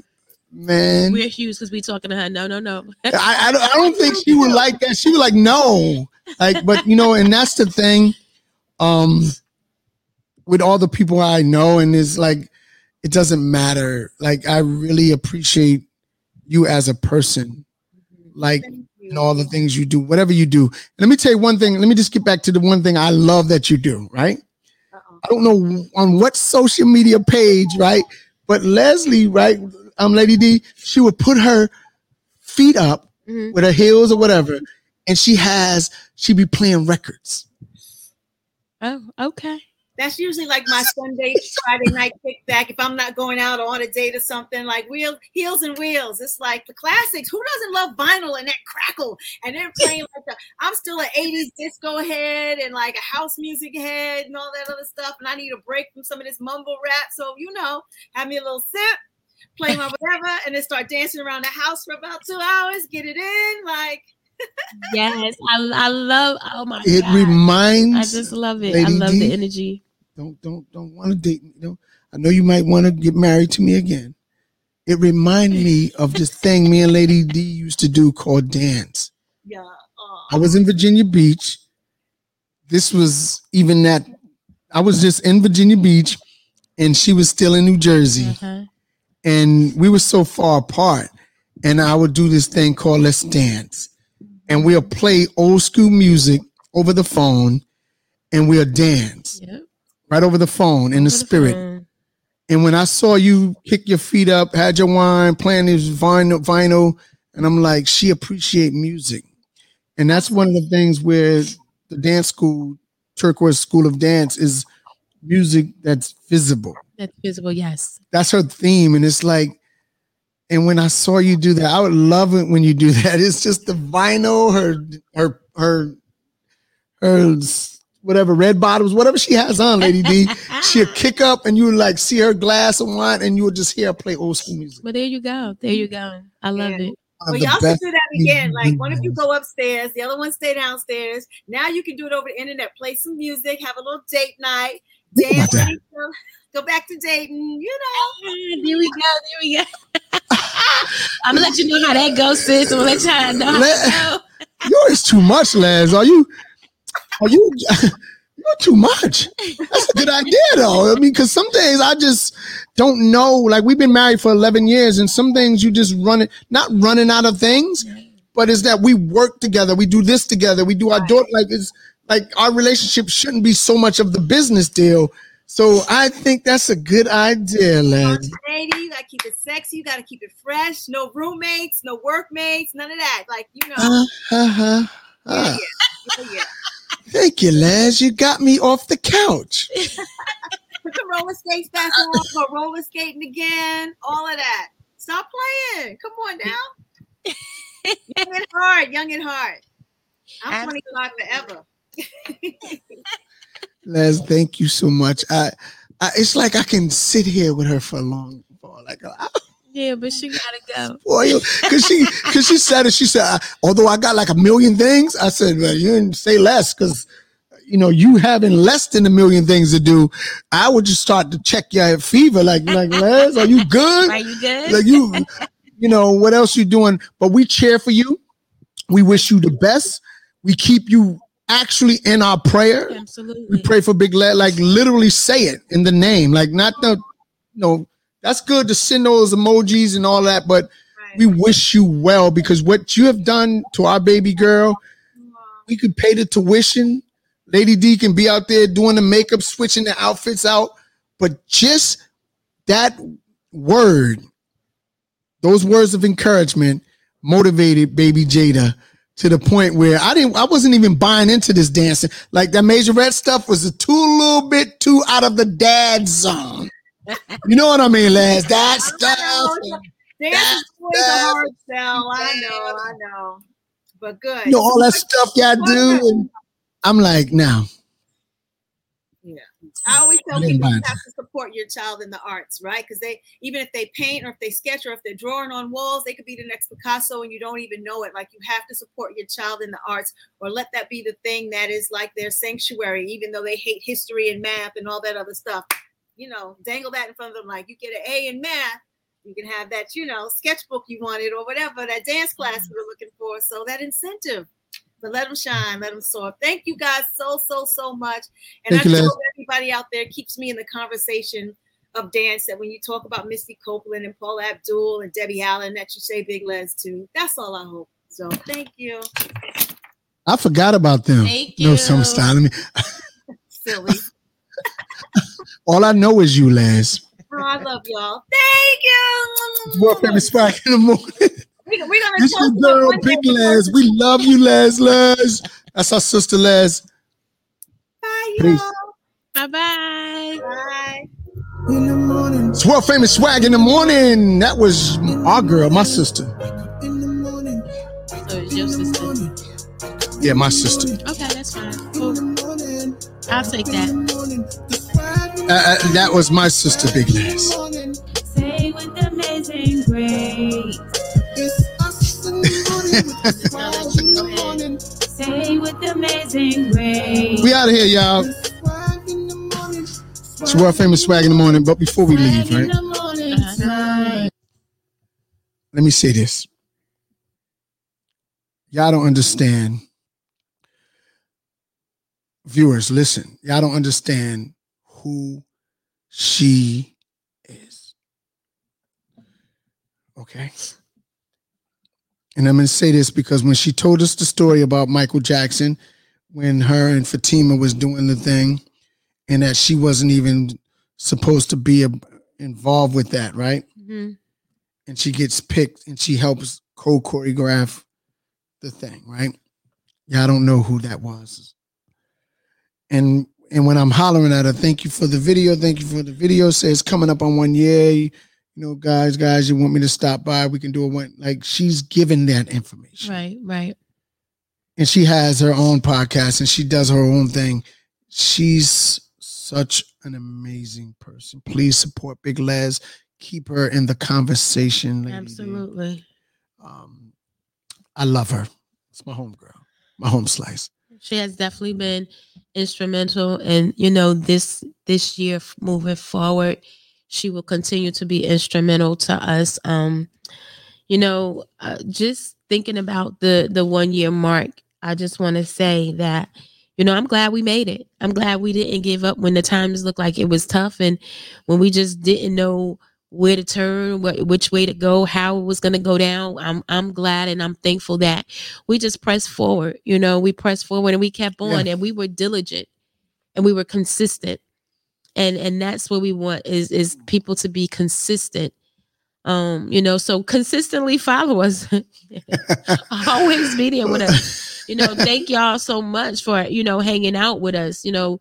man. We're huge because we talking to her. No, no, no. I, I don't, I don't think she would like that. She was like, no. Like, but you know, and that's the thing. Um, with all the people I know, and it's like it doesn't matter. Like I really appreciate you as a person. Like and all the things you do, whatever you do. Let me tell you one thing. Let me just get back to the one thing I love that you do, right? Uh-oh. I don't know on what social media page, right? But Leslie, right? Um, Lady D, she would put her feet up mm-hmm. with her heels or whatever, and she has she'd be playing records. Oh, okay. That's usually like my Sunday, Friday night kickback. If I'm not going out on a date or something, like wheels, heels and wheels. It's like the classics. Who doesn't love vinyl and that crackle? And they're playing like the, I'm still an 80s disco head and like a house music head and all that other stuff. And I need a break from some of this mumble rap. So, you know, have me a little sip, play my whatever, and then start dancing around the house for about two hours, get it in. Like, yes, I, I love. Oh my It God. reminds. I just love it. I love D, the energy. Don't don't don't want to date me. Know, I know you might want to get married to me again. It remind me of this thing me and Lady D used to do called dance. yeah. I was in Virginia Beach. This was even that I was just in Virginia Beach and she was still in New Jersey. Uh-huh. And we were so far apart. And I would do this thing called Let's Dance. And we'll play old school music over the phone and we'll dance Yep. Right over the phone in the spirit. And when I saw you kick your feet up, had your wine, playing this vinyl, vinyl, and I'm like, she appreciate music. And that's one of the things where the dance school, Turquoise School of Dance, is music that's visible. That's visible. Yes. That's her theme. And it's like, and when I saw you do that, I would love it when you do that. It's just the vinyl, her, her, her, her, whatever red bottoms, whatever she has on, Lady D. She'll kick up and you would like see her glass of wine and you would just hear her play old school music. But there you go. There you go. I love it. Well, y'all should do that again. Like one of you go upstairs, the other one stay downstairs. Now you can do it over the internet. Play some music, have a little date night, Think dance, go back to dating. You know. Ah, there we go. There we go. I'm gonna let you know how that goes, sis. I'm gonna let y'all know. How that go. Yours too much, Lez. Are you? Are you? You're too much. That's a good idea, though. I mean, because some things I just don't know. Like we've been married for 11 years, and some things you just run it, not running out of things, but it's that we work together. We do this together. We do our daughter. Like it's like our relationship shouldn't be so much of the business deal. So I think that's a good idea, Lez. Lady, you gotta keep it sexy. You gotta keep it fresh. No roommates, no workmates, none of that. Like you know. Uh, uh, uh, yeah, yeah. Thank you, Lez. You got me off the couch. Put the roller skates back on. Go roller skating again. All of that. Stop playing. Come on now. young and hard. Young and hard. I'm 25 forever. Lez, thank you so much. I, I, it's like I can sit here with her for a long, for like, a, Yeah, but she gotta go. boy, because she, because she said it. She said, I- although I got like a million things, I said, well, you didn't say less because, you know, you having less than a million things to do. I would just start to check your fever, like, like Lez, are you good? Are you good? Like you, you know, what else you doing? But we cheer for you. We wish you the best. We keep you actually in our prayer. Absolutely. We pray for Big Lad, like literally say it in the name, like not the, you know, that's good to send those emojis and all that, but we wish you well because what you have done to our baby girl, we could pay the tuition. Lady D can be out there doing the makeup, switching the outfits out, but just that word, those words of encouragement motivated baby Jada to the point where I didn't I wasn't even buying into this dancing. Like that major red stuff was a too little bit too out of the dad zone. You know what I mean, lads? That stuff. Dance is always a hard sell. I know, I know. But good. You know, all that stuff y'all do. And I'm like, now. Yeah. I always tell people you have to support your child in the arts, right? Because they even if they paint or if they sketch or if they're drawing on walls, they could be the next Picasso and you don't even know it. Like you have to support your child in the arts or let that be the thing that is like their sanctuary, even though they hate history and math and all that other stuff. You know, dangle that in front of them like you get an A in math. You can have that, you know, sketchbook you wanted or whatever, that dance class mm-hmm. you were looking for. So that incentive. But let them shine, let them soar. Thank you guys so, so, so much. And Thank I you, hope everybody out there keeps me in the conversation of dance that when you talk about Misty Copeland and Paula Abdul and Debbie Allen, that you say Big Lez too. That's all I hope. So thank you. I forgot about them. Thank No, you. some style. I mean, Silly. All I know is you, Lez. Oh, I love y'all. Thank you. Woke up every spark in the morning. We, we're gonna This talk your girl, Big. Lez. We love you, Lez. Lez. That's our sister, Lez. Bye, y'all. Bye bye. Bye. In the morning, It's world famous swag in the morning. That was our girl, my sister. in the morning, So it's your sister. Yeah, my sister. Okay, that's fine. Cool. I'll take that. Uh, uh, that was my sister, Big grace. We out of here, y'all. It's world famous swag in the morning. But before we leave, right? Let me say this. Y'all don't understand. Viewers, listen. Y'all don't understand who she is. Okay. And I'm going to say this because when she told us the story about Michael Jackson, when her and Fatima was doing the thing, and that she wasn't even supposed to be involved with that, right? Mhm. And she gets picked and she helps co choreograph the thing, right? Yeah, I don't know who that was. And and when I'm hollering at her, thank you for the video, thank you for the video. Says coming up on one year. You know, guys, guys, you want me to stop by? We can do a one. Like she's given that information Right, right. and she has her own podcast and she does her own thing. She's such an amazing person. Please support Big Lez. Keep her in the conversation. Lady Absolutely. Um, I love her. It's my home girl, my home slice. She has definitely been instrumental and you know this this year moving forward she will continue to be instrumental to us. Um you know uh, just thinking about the the one year mark i just want to say that you know i'm glad we made it. I'm glad we didn't give up when the times looked like it was tough and when we just didn't know where to turn what, which way to go how it was going to go down. I'm i'm glad and i'm thankful that we just pressed forward you know we pressed forward and we kept on Yeah. and we were diligent and we were consistent. And and that's what we want is is people to be consistent um you know so consistently follow us. Always be there with us. You know thank y'all so much for you know hanging out with us you know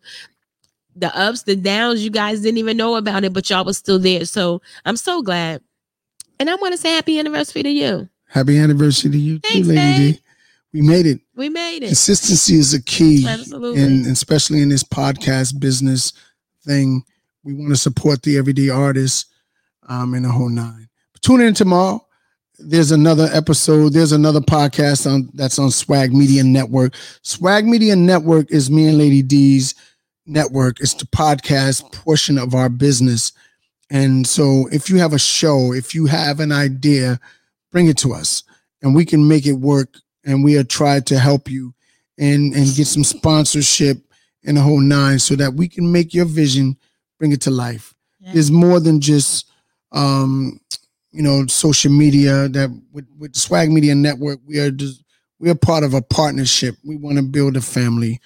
the ups the downs you guys didn't even know about it but y'all was still there so i'm so glad and i want to say happy anniversary to you Happy anniversary to you Thanks, too, Lady babe. D. We made it. we made it Consistency is a key. Absolutely. And especially in this podcast business thing, we want to support the everyday artists um, in the whole nine. But tune in tomorrow. There's another episode. There's another podcast on that's on Swag Media Network. Swag Media Network is me and Lady D's network. It's the podcast portion of our business. And so if you have a show, if you have an idea, bring it to us and we can make it work. And we are trying to help you and, and get some sponsorship and the whole nine so that we can make your vision, bring it to life. There's more than just, um, you know, social media that with, with Swag Media Network, we are just, we are part of a partnership. We want to build a family.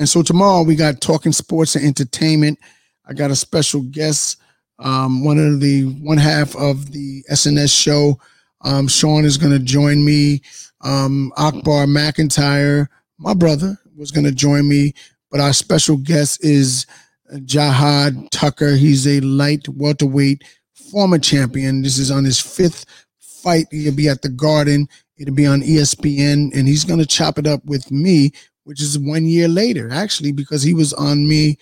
And so tomorrow we got talking sports and entertainment. I got a special guest, um, one of the one half of the SNS show. Um, Sean is going to join me. Um, Akbar McIntyre, my brother, was going to join me. But our special guest is Jahi Tucker. He's a light welterweight former champion. This is on his fifth fight. He'll be at the Garden. It'll be on ESPN, and he's going to chop it up with me, which is one year later, actually, because he was on me,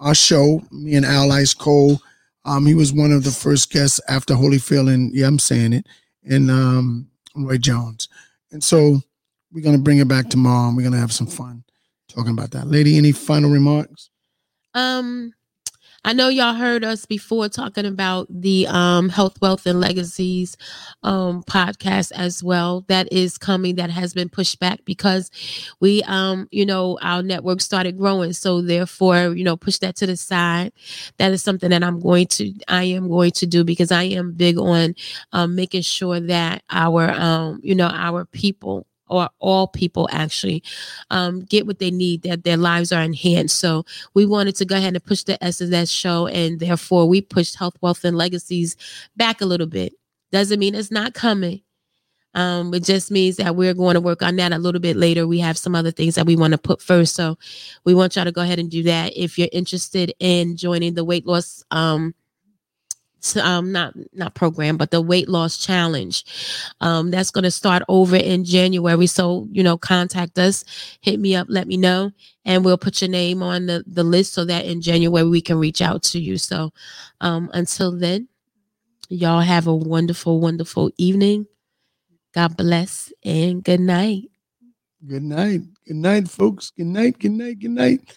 our show, me and Al Ice Cole. Um, he was one of the first guests after Holyfield, and yeah, I'm saying it, and um, Roy Jones. And so we're to bring it back tomorrow, and we're to have some fun talking about that. Lady, any final remarks? Um, I know y'all heard us before talking about the um health, wealth, and legacies um podcast as well. That is coming. That has been pushed back because we um you know our network started growing, so therefore you know push that to the side. That is something that I'm going to I am going to do because I am big on um making sure that our um you know our people or all people actually um, get what they need, that their lives are enhanced. So we wanted to go ahead and push the SNS show, and therefore we pushed Health, Wealth, and Legacies back a little bit. Doesn't mean it's not coming. Um, it just means that we're going to work on that a little bit later. We have some other things that we want to put first. So we want y'all to go ahead and do that. If you're interested in joining the weight loss um um not not program but the weight loss challenge um that's going to start over in january so you know contact us hit me up let me know and we'll put your name on the the list so that in january we can reach out to you so um until then y'all have a wonderful wonderful evening god bless and good night Good night. Good night, folks. Good night. Good night. Good night.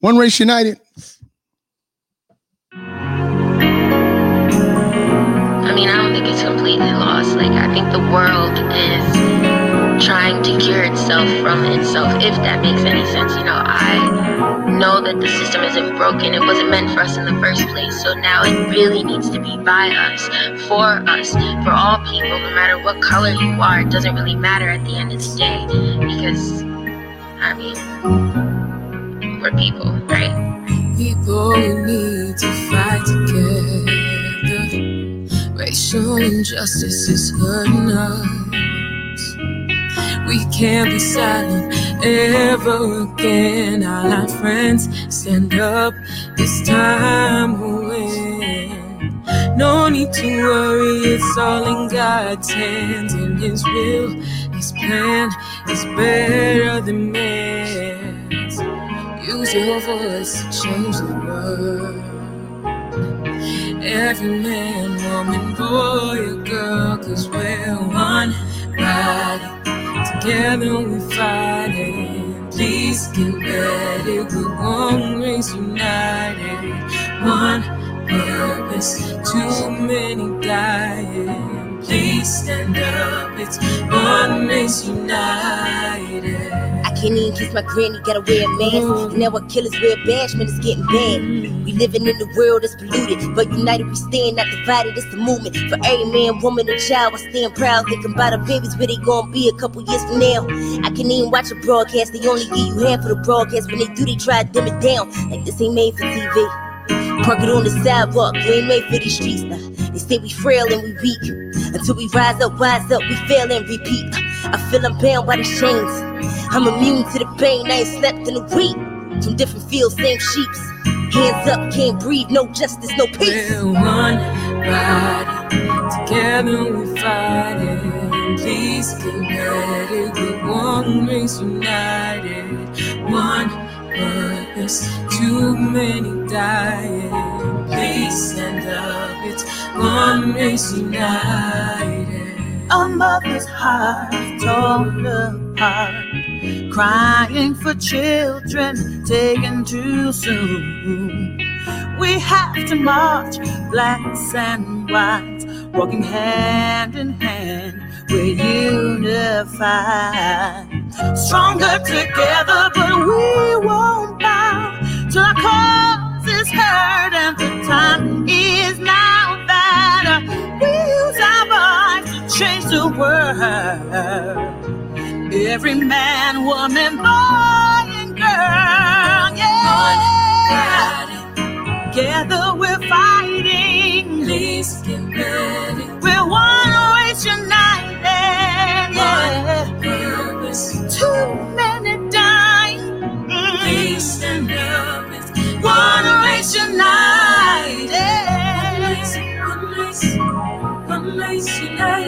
One Race United. I mean, I don't think it's completely lost. Like, I think the world is trying to cure itself from itself, if that makes any sense. You know, I know that the system isn't broken. It wasn't meant for us in the first place. So now it really needs to be by us, for us, for all people, no matter what color you are. It doesn't really matter at the end of the day because, I mean, we're people, right? People need to fight together. Racial injustice is hurting us. We can't be silent ever again. All our friends stand up. This time we'll win. No need to worry, it's all in God's hands. And His will, His plan is better than man's. Use your voice to change the world. Every man, woman, boy, or girl, cause we're one body. Together we're fighting. Please get ready. We're one race united. One purpose, too many dying. Please stand up. It's one race united. I can't even kiss my granny, gotta wear a mask. And now our killers wear bashment, it's getting bad. Mm-hmm. We living in a world that's polluted, but united we stand, not divided. It's the movement for every man, woman, and child. I stand proud, thinking about our babies, where they gonna be a couple years from now. I can't even watch a broadcast, they only give you half of the broadcast. When they do, they try to dim it down, like this ain't made for TV. Park it on the sidewalk, we ain't made for these streets. Nah, they say we frail and we weak. Until we rise up, wise up, we fail and repeat. I feel I'm bound by these chains. I'm immune to the pain, I ain't slept in a week. From different fields, same sheeps. Hands up, can't breathe, no justice, no peace. We're one body, together we're fighting. Please ready, we're one race united. One purpose, too many dying. Please stand up, it's one race united. A mother's heart torn apart, crying for children taken too soon. We have to march, blacks and whites, walking hand in hand. We're unified, stronger together, but we won't bow till our cause is heard, and the time is now change the world. Every man, woman, boy, and girl, yeah. Together we're fighting. Please get ready. We're one race united. Yeah. Too many dying. please stand up. One race united. one race, one race united. Yeah.